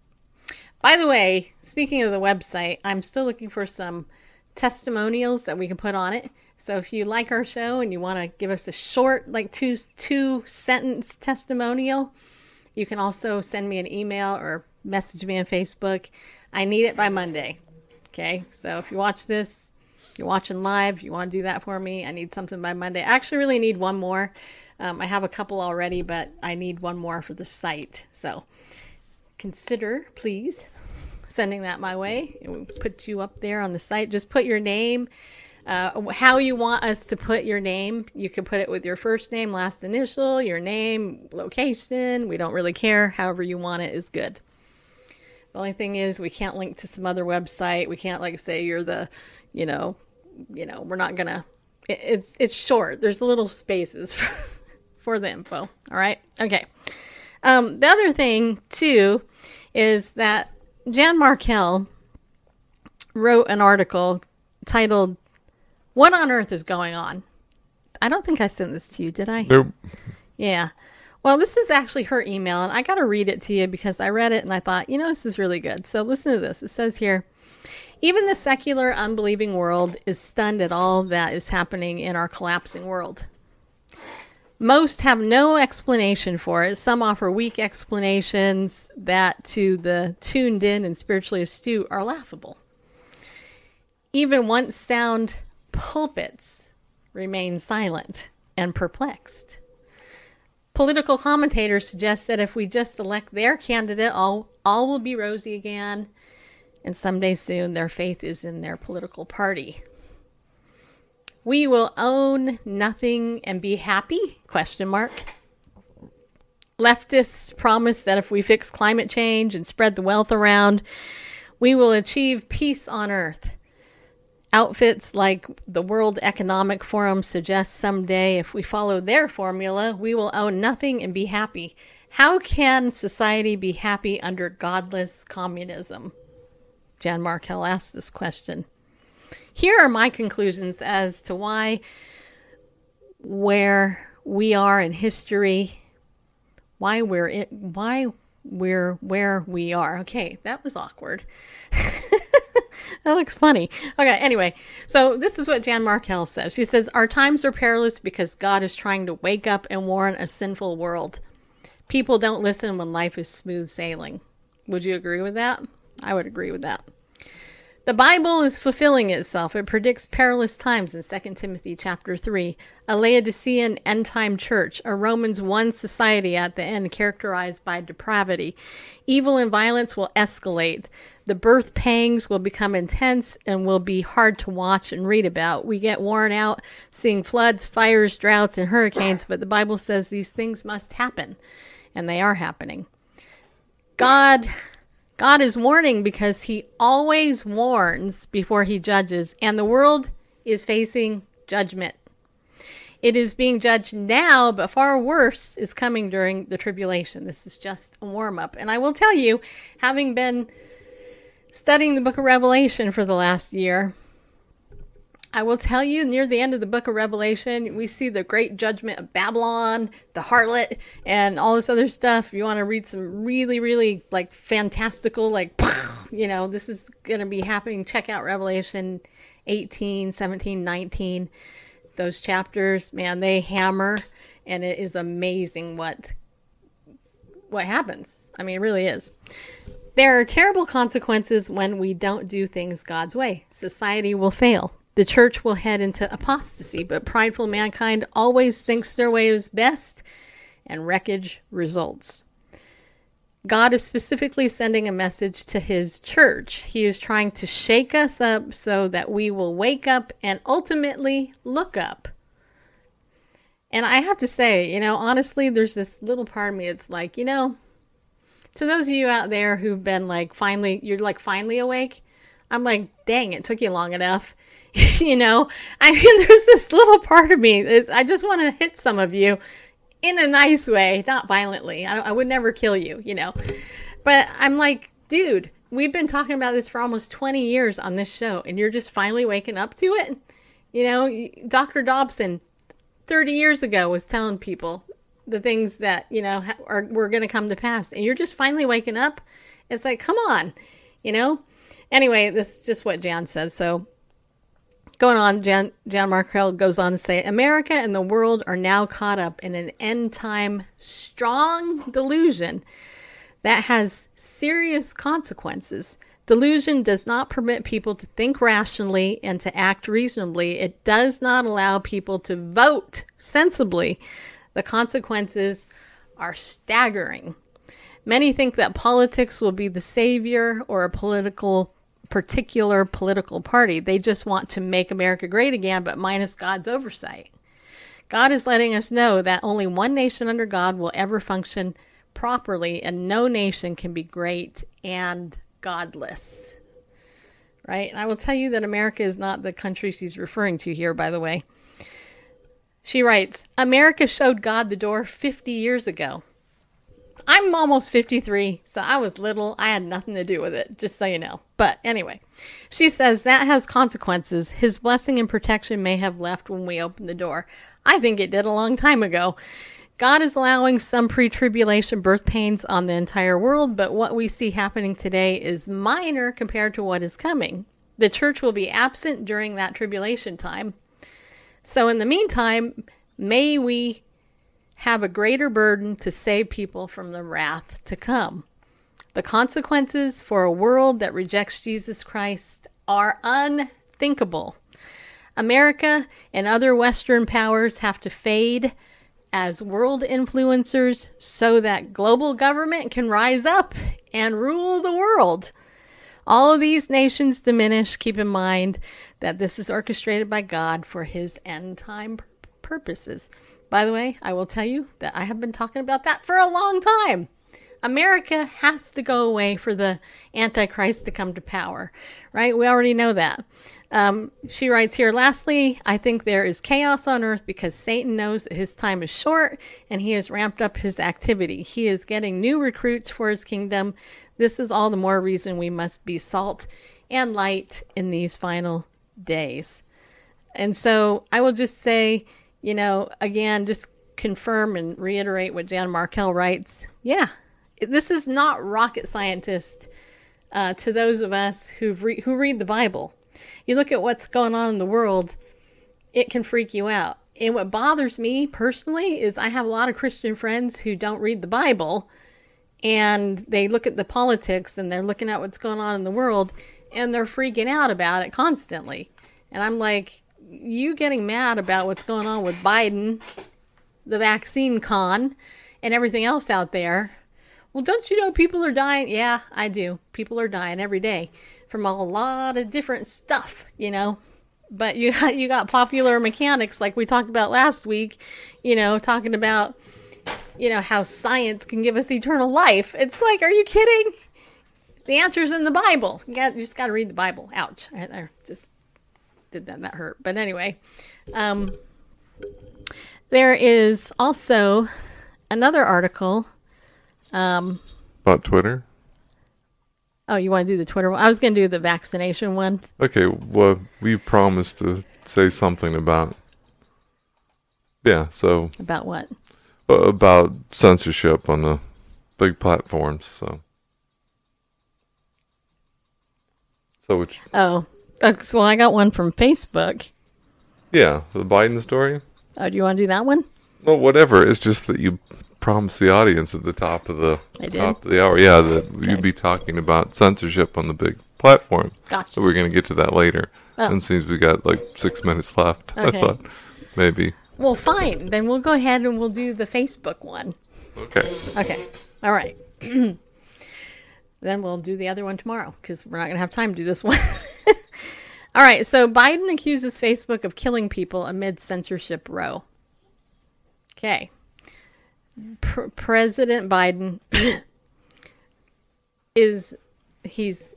By the way, speaking of the website, I'm still looking for some testimonials that we can put on it. So if you like our show and you want to give us a short, like two two sentence testimonial, you can also send me an email or message me on Facebook. I need it by Monday. Okay, so if you watch this, you're watching live, you want to do that for me. I need something by Monday. I actually really need one more. Um, I have a couple already, but I need one more for the site. So consider, please, sending that my way. It will put you up there on the site. Just put your name, uh, how you want us to put your name. You can put it with your first name, last initial, your name, location. We don't really care. However you want it is good. The only thing is we can't link to some other website. We can't like say you're the, you know, you know, we're not gonna. It, it's it's short. There's little spaces for, for the info. All right. Okay. Um, the other thing too is that Jan Markell wrote an article titled "What on Earth is Going On." I don't think I sent this to you, did I? Nope. Yeah. Well, this is actually her email, and I got to read it to you because I read it and I thought, you know, this is really good. So listen to this. It says here Even the secular, unbelieving world is stunned at all that is happening in our collapsing world. Most have no explanation for it. Some offer weak explanations that, to the tuned in and spiritually astute, are laughable. Even once sound pulpits remain silent and perplexed. Political commentators suggest that if we just select their candidate, all, all will be rosy again, and someday soon their faith is in their political party. We will own nothing and be happy? Question mark. Leftists promise that if we fix climate change and spread the wealth around, we will achieve peace on earth. Outfits like the World Economic Forum suggest someday if we follow their formula, we will own nothing and be happy. How can society be happy under godless communism? Jan Markell asked this question. Here are my conclusions as to why, where we are in history, why we're in, why we're where we are. Okay, that was awkward. that looks funny. Okay, anyway, so this is what Jan Markell says. She says, Our times are perilous because God is trying to wake up and warn a sinful world. People don't listen when life is smooth sailing. Would you agree with that? I would agree with that. The Bible is fulfilling itself. It predicts perilous times in 2 Timothy chapter 3, a Laodicean end time church, a Romans 1 society at the end characterized by depravity. Evil and violence will escalate. The birth pangs will become intense and will be hard to watch and read about. We get worn out seeing floods, fires, droughts, and hurricanes, but the Bible says these things must happen, and they are happening. God God is warning because he always warns before he judges, and the world is facing judgment. It is being judged now, but far worse is coming during the tribulation. This is just a warm up. And I will tell you, having been studying the book of Revelation for the last year, I will tell you, near the end of the book of Revelation, we see the great judgment of Babylon, the harlot, and all this other stuff. You want to read some really, really like fantastical, like, you know, this is going to be happening. Check out Revelation 18, 17, 19. Those chapters, man, they hammer, and it is amazing what what happens. I mean, it really is. There are terrible consequences when we don't do things God's way. Society will fail the church will head into apostasy, but prideful mankind always thinks their way is best, and wreckage results. God is specifically sending a message to his church. He is trying to shake us up so that we will wake up and ultimately look up. And I have to say, you know, honestly, there's this little part of me, it's like, you know, to those of you out there who've been like finally, you're like finally awake, I'm like, dang, it took you long enough. you know, I mean, there's this little part of me. is I just want to hit some of you in a nice way, not violently. I, I would never kill you, you know. But I'm like, dude, we've been talking about this for almost 20 years on this show, and you're just finally waking up to it. You know, Dr. Dobson, 30 years ago, was telling people the things that you know are were going to come to pass, and you're just finally waking up. It's like, come on, you know. Anyway, this is just what Jan says. So going on, Jan, Jan Markell goes on to say America and the world are now caught up in an end time strong delusion that has serious consequences. Delusion does not permit people to think rationally and to act reasonably. It does not allow people to vote sensibly. The consequences are staggering. Many think that politics will be the savior or a political particular political party. They just want to make America great again, but minus God's oversight. God is letting us know that only one nation under God will ever function properly, and no nation can be great and godless. Right? And I will tell you that America is not the country she's referring to here, by the way. She writes America showed God the door 50 years ago. I'm almost 53, so I was little. I had nothing to do with it, just so you know. But anyway, she says that has consequences. His blessing and protection may have left when we opened the door. I think it did a long time ago. God is allowing some pre tribulation birth pains on the entire world, but what we see happening today is minor compared to what is coming. The church will be absent during that tribulation time. So, in the meantime, may we have a greater burden to save people from the wrath to come. The consequences for a world that rejects Jesus Christ are unthinkable. America and other Western powers have to fade as world influencers so that global government can rise up and rule the world. All of these nations diminish. Keep in mind that this is orchestrated by God for his end time purposes. By the way, I will tell you that I have been talking about that for a long time. America has to go away for the Antichrist to come to power, right? We already know that. Um, she writes here, lastly, I think there is chaos on earth because Satan knows that his time is short and he has ramped up his activity. He is getting new recruits for his kingdom. This is all the more reason we must be salt and light in these final days. And so I will just say, you know, again, just confirm and reiterate what Jan Markell writes. Yeah, this is not rocket scientist uh, to those of us who re- who read the Bible. You look at what's going on in the world, it can freak you out. And what bothers me personally is I have a lot of Christian friends who don't read the Bible and they look at the politics and they're looking at what's going on in the world and they're freaking out about it constantly. And I'm like, you getting mad about what's going on with Biden, the vaccine con, and everything else out there well, don't you know people are dying? Yeah, I do. People are dying every day from a lot of different stuff, you know. But you got, you got popular mechanics like we talked about last week, you know, talking about you know how science can give us eternal life. It's like, are you kidding? The answer's in the Bible. You, got, you just got to read the Bible. Ouch! Right there, just did that. That hurt. But anyway, um, there is also another article um, About Twitter? Oh, you want to do the Twitter one? I was going to do the vaccination one. Okay, well, we promised to say something about. Yeah, so. About what? About censorship on the big platforms, so. So which. Oh. Uh, well, I got one from Facebook. Yeah, the Biden story. Oh, do you want to do that one? Well, whatever. It's just that you promised the audience at the top of the top of the hour, yeah, that okay. you'd be talking about censorship on the big platform. Gotcha. So we're going to get to that later. Oh. And since we got like six minutes left, okay. I thought maybe. Well, fine. Then we'll go ahead and we'll do the Facebook one. Okay. Okay. All right. then we'll do the other one tomorrow because we're not going to have time to do this one. All right. So Biden accuses Facebook of killing people amid censorship row. Okay. Pr- President Biden is he's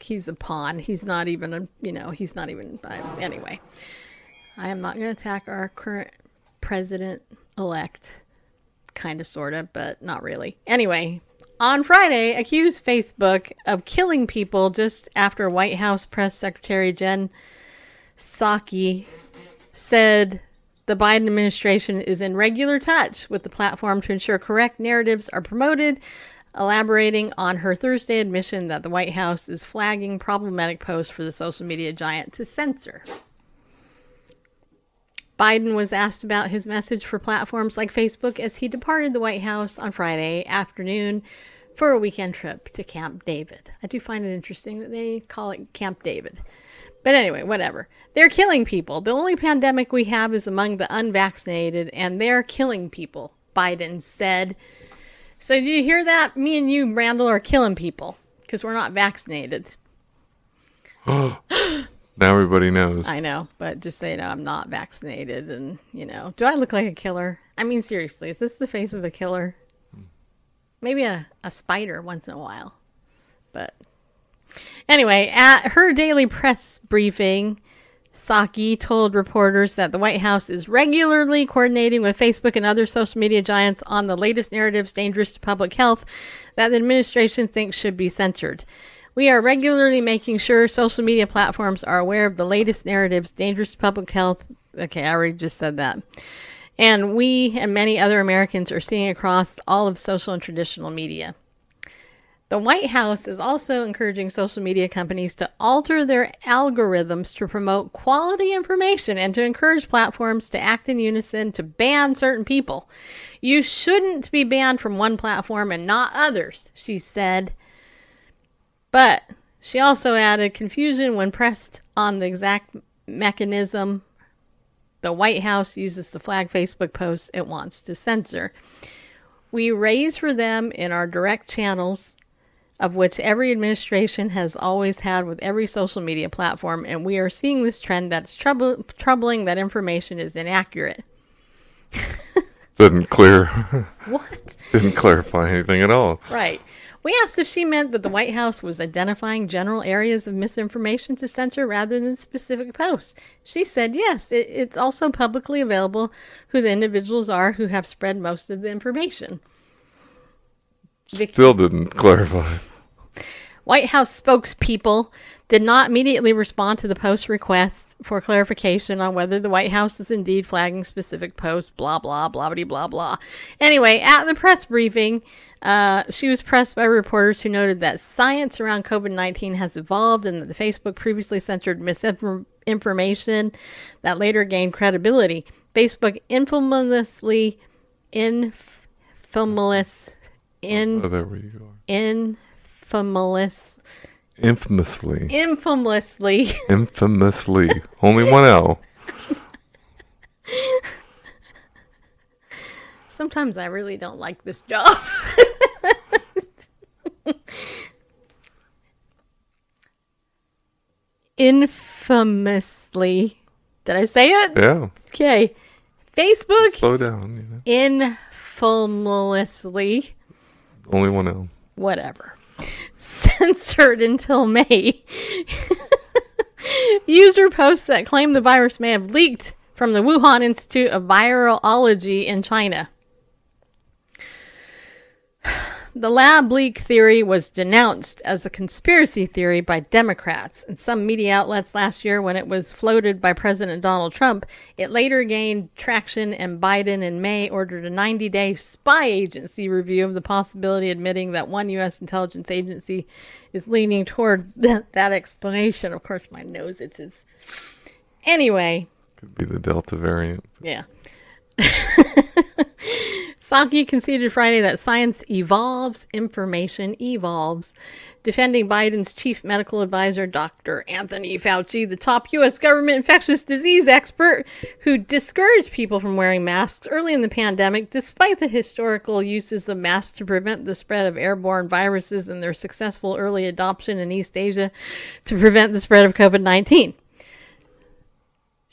he's a pawn. He's not even a you know he's not even uh, anyway. I am not going to attack our current president elect, kind of sort of, but not really. Anyway, on Friday, accused Facebook of killing people just after White House press secretary Jen Psaki said the Biden administration is in regular touch with the platform to ensure correct narratives are promoted, elaborating on her Thursday admission that the White House is flagging problematic posts for the social media giant to censor. Biden was asked about his message for platforms like Facebook as he departed the White House on Friday afternoon for a weekend trip to Camp David. I do find it interesting that they call it Camp David. But anyway, whatever. They're killing people. The only pandemic we have is among the unvaccinated, and they're killing people, Biden said. So, do you hear that? Me and you, Randall, are killing people because we're not vaccinated. now everybody knows. I know, but just say, you know, I'm not vaccinated. And, you know, do I look like a killer? I mean, seriously, is this the face of a killer? Maybe a, a spider once in a while. But Anyway, at her daily press briefing, Psaki told reporters that the White House is regularly coordinating with Facebook and other social media giants on the latest narratives dangerous to public health that the administration thinks should be censored. We are regularly making sure social media platforms are aware of the latest narratives dangerous public health. Okay, I already just said that. And we and many other Americans are seeing across all of social and traditional media. The White House is also encouraging social media companies to alter their algorithms to promote quality information and to encourage platforms to act in unison to ban certain people. You shouldn't be banned from one platform and not others, she said. But she also added confusion when pressed on the exact mechanism the White House uses to flag Facebook posts it wants to censor. We raise for them in our direct channels, of which every administration has always had with every social media platform, and we are seeing this trend that's trouble- troubling that information is inaccurate. Didn't clear. What? didn't clarify anything at all. Right. We asked if she meant that the White House was identifying general areas of misinformation to censor rather than specific posts. She said yes, it, it's also publicly available who the individuals are who have spread most of the information. Vic- Still didn't clarify. White House spokespeople did not immediately respond to the post request for clarification on whether the White House is indeed flagging specific posts, blah, blah, blah, blah, blah, blah. Anyway, at the press briefing, uh, she was pressed by reporters who noted that science around COVID 19 has evolved and that the Facebook previously censored misinformation that later gained credibility. Facebook infamously, infamous, in, Oh, there we go. infamous, Infamously. infamously Infamously. Only one L. Sometimes I really don't like this job. Infamously. Did I say it? Yeah. Okay. Facebook Slow down. You know. infamously, Only one L. whatever, censored until May. User posts that claim the virus may have leaked from the Wuhan Institute of Virology in China. The lab leak theory was denounced as a conspiracy theory by Democrats and some media outlets last year when it was floated by President Donald Trump. It later gained traction, and Biden in May ordered a 90 day spy agency review of the possibility, admitting that one U.S. intelligence agency is leaning toward that, that explanation. Of course, my nose itches. Anyway, Could be the Delta variant. yeah. Psaki conceded Friday that science evolves, information evolves, defending Biden's chief medical advisor, Dr. Anthony Fauci, the top U.S. government infectious disease expert who discouraged people from wearing masks early in the pandemic, despite the historical uses of masks to prevent the spread of airborne viruses and their successful early adoption in East Asia to prevent the spread of COVID 19.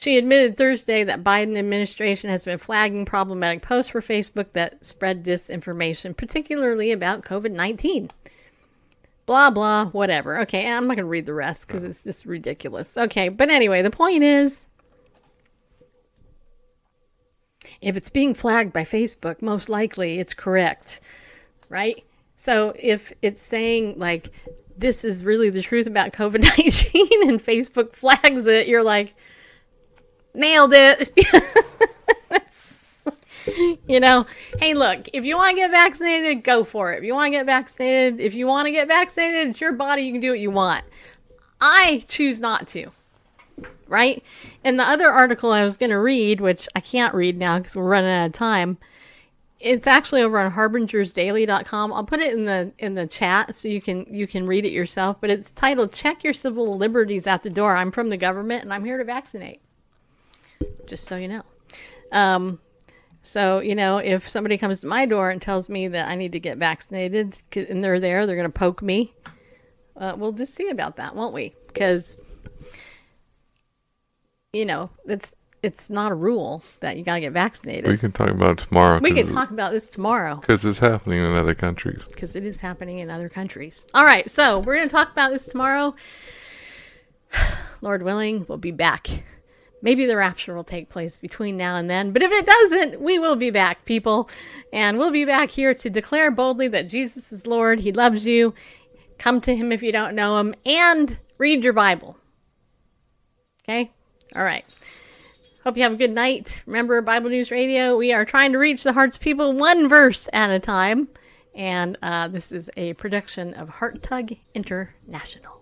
She admitted Thursday that Biden administration has been flagging problematic posts for Facebook that spread disinformation, particularly about COVID-19. Blah blah, whatever. Okay, I'm not going to read the rest cuz it's just ridiculous. Okay, but anyway, the point is if it's being flagged by Facebook, most likely it's correct. Right? So if it's saying like this is really the truth about COVID-19 and Facebook flags it, you're like nailed it. you know, hey, look, if you want to get vaccinated, go for it. If you want to get vaccinated, if you want to get vaccinated, it's your body. You can do what you want. I choose not to. Right? And the other article I was going to read, which I can't read now because we're running out of time, it's actually over on harbingersdaily.com. I'll put it in the in the chat so you can you can read it yourself, but it's titled Check Your Civil Liberties at the Door. I'm from the government and I'm here to vaccinate just so you know. Um, so, you know, if somebody comes to my door and tells me that I need to get vaccinated and they're there, they're going to poke me, uh, we'll just see about that, won't we? Because, you know, it's it's not a rule that you got to get vaccinated. We can talk about it tomorrow. We can talk about this tomorrow Because it's happening in other countries. because it is happening in other countries. All right, so we're going to talk about this tomorrow. Lord willing, we'll be back. Maybe the rapture will take place between now and then, but if it doesn't, we will be back, people. And we'll be back here to declare boldly that Jesus is Lord. He loves you. Come to him if you don't know him and read your Bible. Okay? All right. Hope you have a good night. Remember, Bible News Radio, we are trying to reach the hearts of people one verse at a time. And uh, this is a production of Heart Tug International.